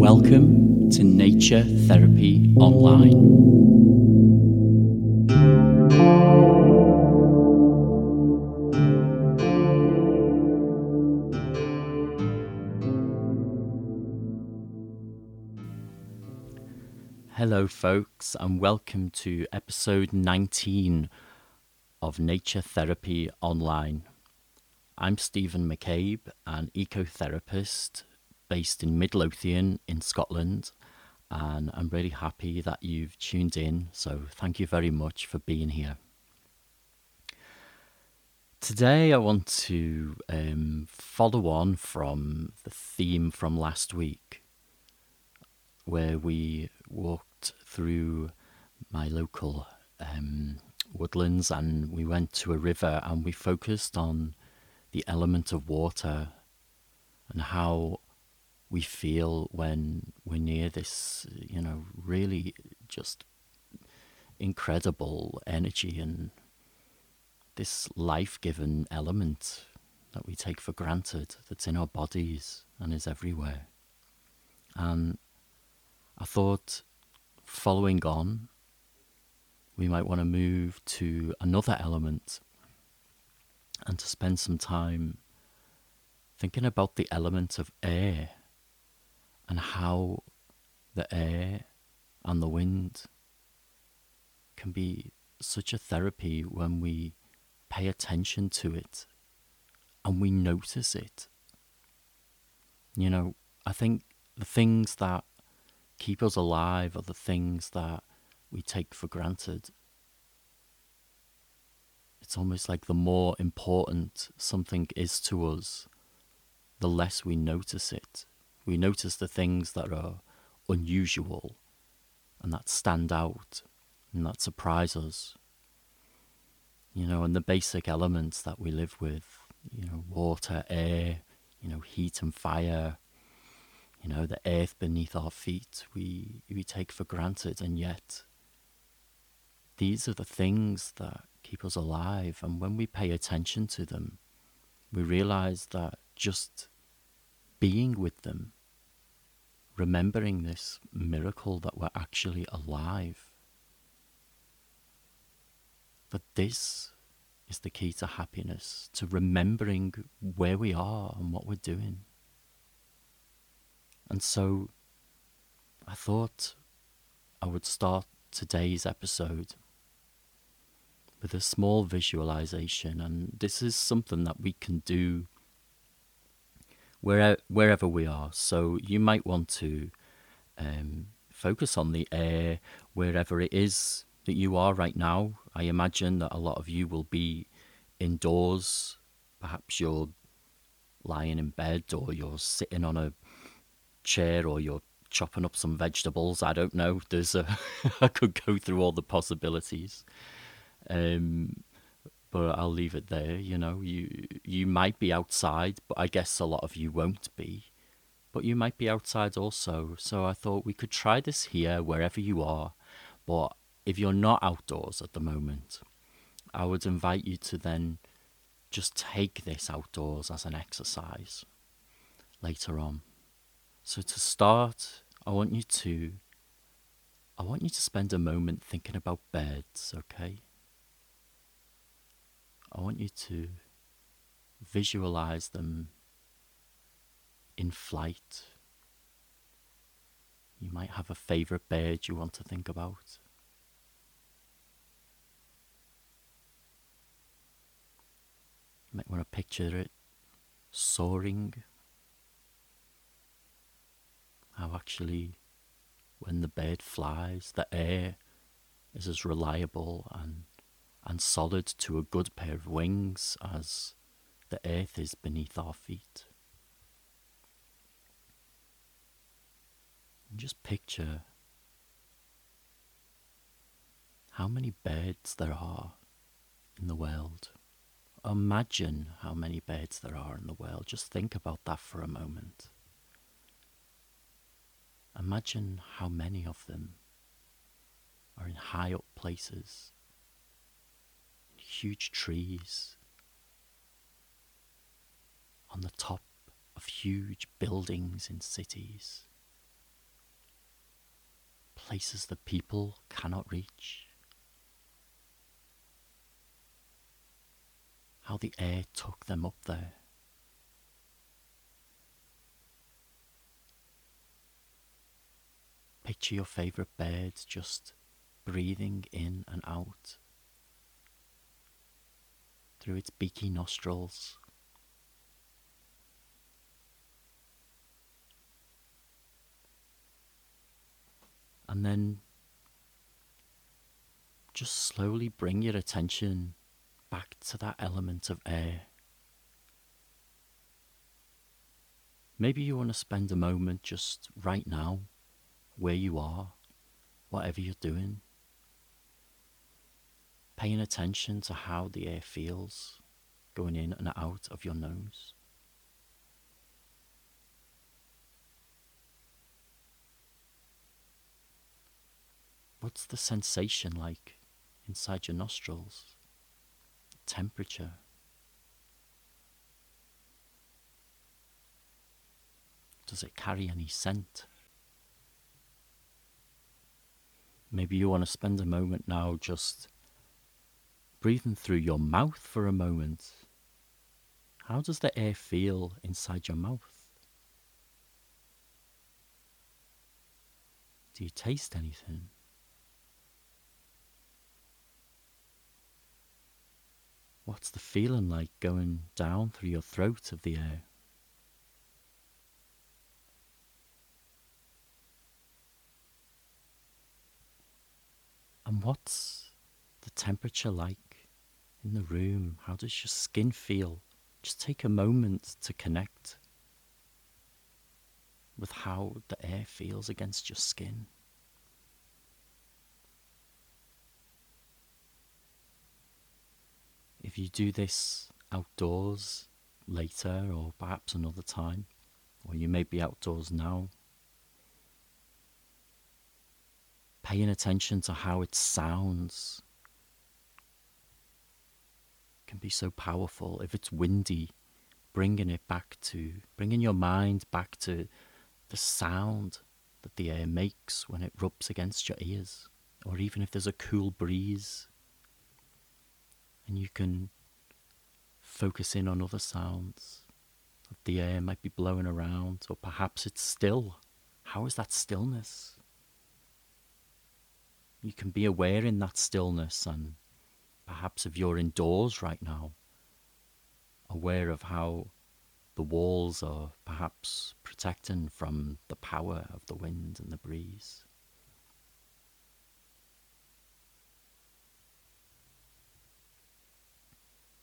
Welcome to Nature Therapy Online. Hello, folks, and welcome to episode 19 of Nature Therapy Online. I'm Stephen McCabe, an ecotherapist based in Midlothian in Scotland, and I'm really happy that you've tuned in. So, thank you very much for being here. Today, I want to um, follow on from the theme from last week, where we walked through my local um, woodlands and we went to a river and we focused on the element of water and how we feel when we're near this, you know, really just incredible energy and this life given element that we take for granted that's in our bodies and is everywhere. And I thought, following on, we might want to move to another element and to spend some time thinking about the element of air and how the air and the wind can be such a therapy when we pay attention to it and we notice it. You know, I think the things that keep us alive are the things that we take for granted. It's almost like the more important something is to us, the less we notice it. We notice the things that are unusual and that stand out and that surprise us. You know, and the basic elements that we live with, you know, water, air, you know, heat and fire, you know, the earth beneath our feet we, we take for granted, and yet these are the things that keep us alive. And when we pay attention to them, we realize that just being with them, remembering this miracle that we're actually alive, that this is the key to happiness, to remembering where we are and what we're doing. And so I thought I would start today's episode with a small visualization. And this is something that we can do wherever, wherever we are. So you might want to um, focus on the air wherever it is that you are right now. I imagine that a lot of you will be indoors. Perhaps you're lying in bed or you're sitting on a chair or you're chopping up some vegetables. I don't know. There's a I could go through all the possibilities. Um, but I'll leave it there. You know, you you might be outside, but I guess a lot of you won't be. But you might be outside also. So I thought we could try this here, wherever you are. But if you're not outdoors at the moment, I would invite you to then just take this outdoors as an exercise later on. So to start, I want you to I want you to spend a moment thinking about birds, okay? I want you to visualize them in flight. You might have a favorite bird you want to think about. You might want to picture it soaring. How actually, when the bird flies, the air is as reliable and and solid to a good pair of wings as the earth is beneath our feet. And just picture how many birds there are in the world. Imagine how many birds there are in the world. Just think about that for a moment. Imagine how many of them are in high up places huge trees, on the top of huge buildings in cities, places that people cannot reach. How the air took them up there. Picture your favorite bird just breathing in and out through its beaky nostrils. And then just slowly bring your attention back to that element of air. Maybe you want to spend a moment just right now, where you are, whatever you're doing, paying attention to how the air feels going in and out of your nose. What's the sensation like inside your nostrils? Temperature. Does it carry any scent? Maybe you want to spend a moment now just breathing through your mouth for a moment. How does the air feel inside your mouth? Do you taste anything? What's the feeling like going down through your throat of the air? And what's the temperature like in the room? How does your skin feel? Just take a moment to connect with how the air feels against your skin. If you do this outdoors later or perhaps another time, or you may be outdoors now, paying attention to how it sounds can be so powerful. If it's windy, bringing it back to, bringing your mind back to the sound that the air makes when it rubs against your ears, or even if there's a cool breeze and you can focus in on other sounds. That the air might be blowing around, or perhaps it's still. How is that stillness? You can be aware in that stillness, and perhaps if you're indoors right now, aware of how the walls are perhaps protecting from the power of the wind and the breeze.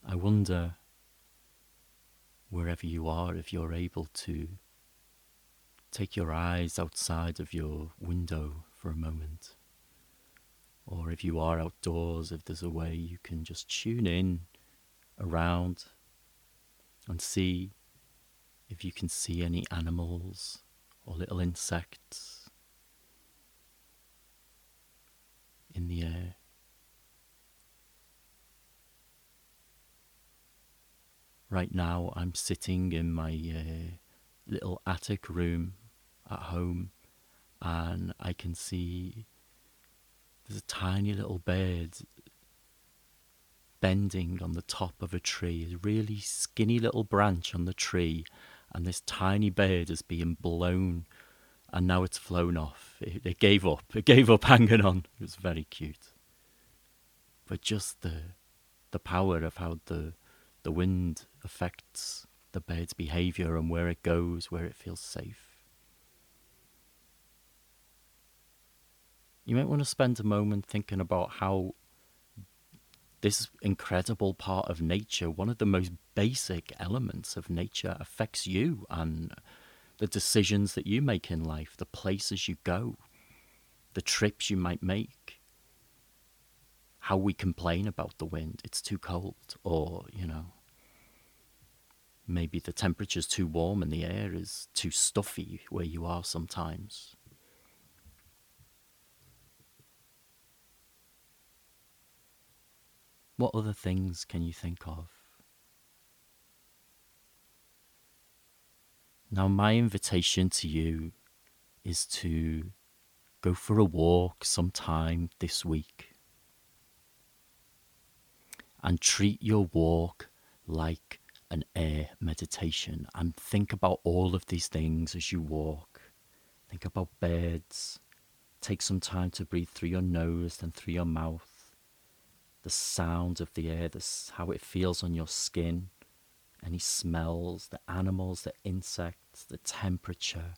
I wonder, wherever you are, if you're able to take your eyes outside of your window for a moment. Or if you are outdoors, if there's a way you can just tune in around and see if you can see any animals or little insects in the air. Right now, I'm sitting in my uh, little attic room at home, and I can see there's a tiny little bird bending on the top of a tree, a really skinny little branch on the tree, and this tiny bird is being blown, and now it's flown off. It, it gave up. It gave up hanging on. It was very cute. But just the the power of how the the wind affects the bird's behavior and where it goes, where it feels safe. You might want to spend a moment thinking about how this incredible part of nature, one of the most basic elements of nature, affects you and the decisions that you make in life, the places you go, the trips you might make, how we complain about the wind, it's too cold, or, you know, maybe the temperature's too warm and the air is too stuffy where you are sometimes. What other things can you think of? Now, my invitation to you is to go for a walk sometime this week and treat your walk like an air meditation and think about all of these things as you walk. Think about birds. Take some time to breathe through your nose and through your mouth. The sound of the air, how it feels on your skin any smells, the animals, the insects, the temperature.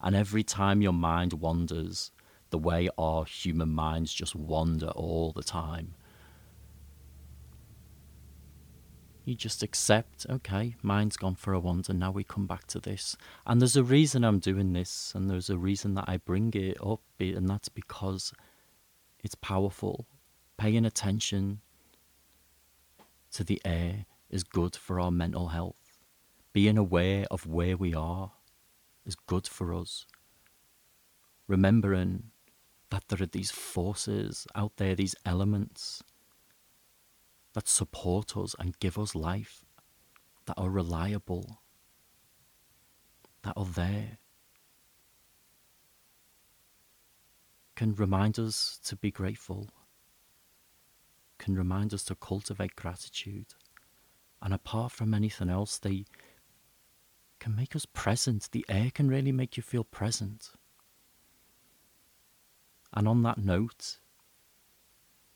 And every time your mind wanders, the way our human minds just wander all the time, you just accept, okay, mind's gone for a wander, now we come back to this. And there's a reason I'm doing this, and there's a reason that I bring it up, and that's because it's powerful. Paying attention to the air is good for our mental health. Being aware of where we are is good for us. Remembering that there are these forces out there, these elements that support us and give us life, that are reliable, that are there, can remind us to be grateful, can remind us to cultivate gratitude. And apart from anything else, they can make us present. The air can really make you feel present. And on that note,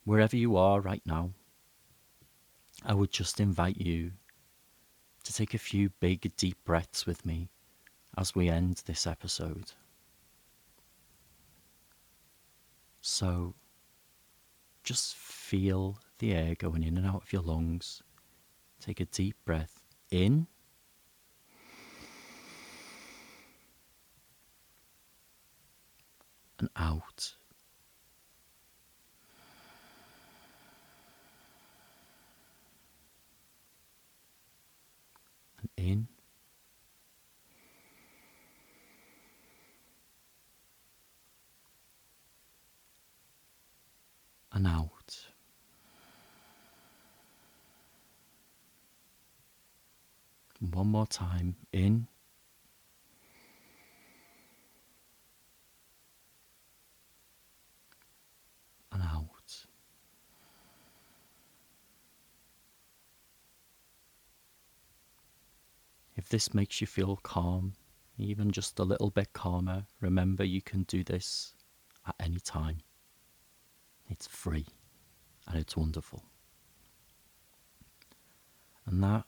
wherever you are right now, I would just invite you to take a few big, deep breaths with me as we end this episode. So, just feel the air going in and out of your lungs Take a deep breath in. And out. And in. And out. One more time. In. And out. If this makes you feel calm, even just a little bit calmer, remember you can do this at any time. It's free and it's wonderful. And that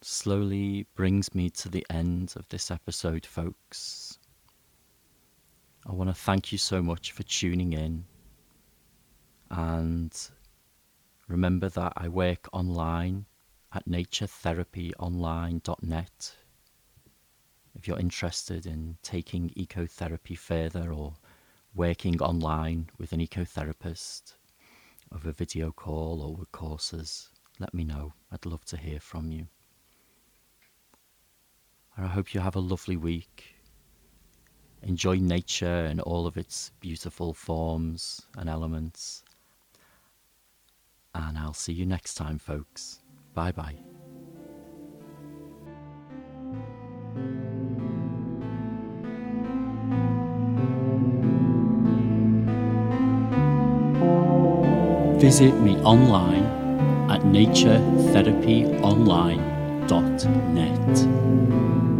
slowly brings me to the end of this episode, folks. I want to thank you so much for tuning in. And remember that I work online at naturetherapyonline.net. If you're interested in taking ecotherapy further or working online with an ecotherapist over video call or with courses, let me know. I'd love to hear from you. And I hope you have a lovely week. Enjoy nature and all of its beautiful forms and elements. And I'll see you next time, folks. Bye bye. Visit me online at naturetherapyonline.net.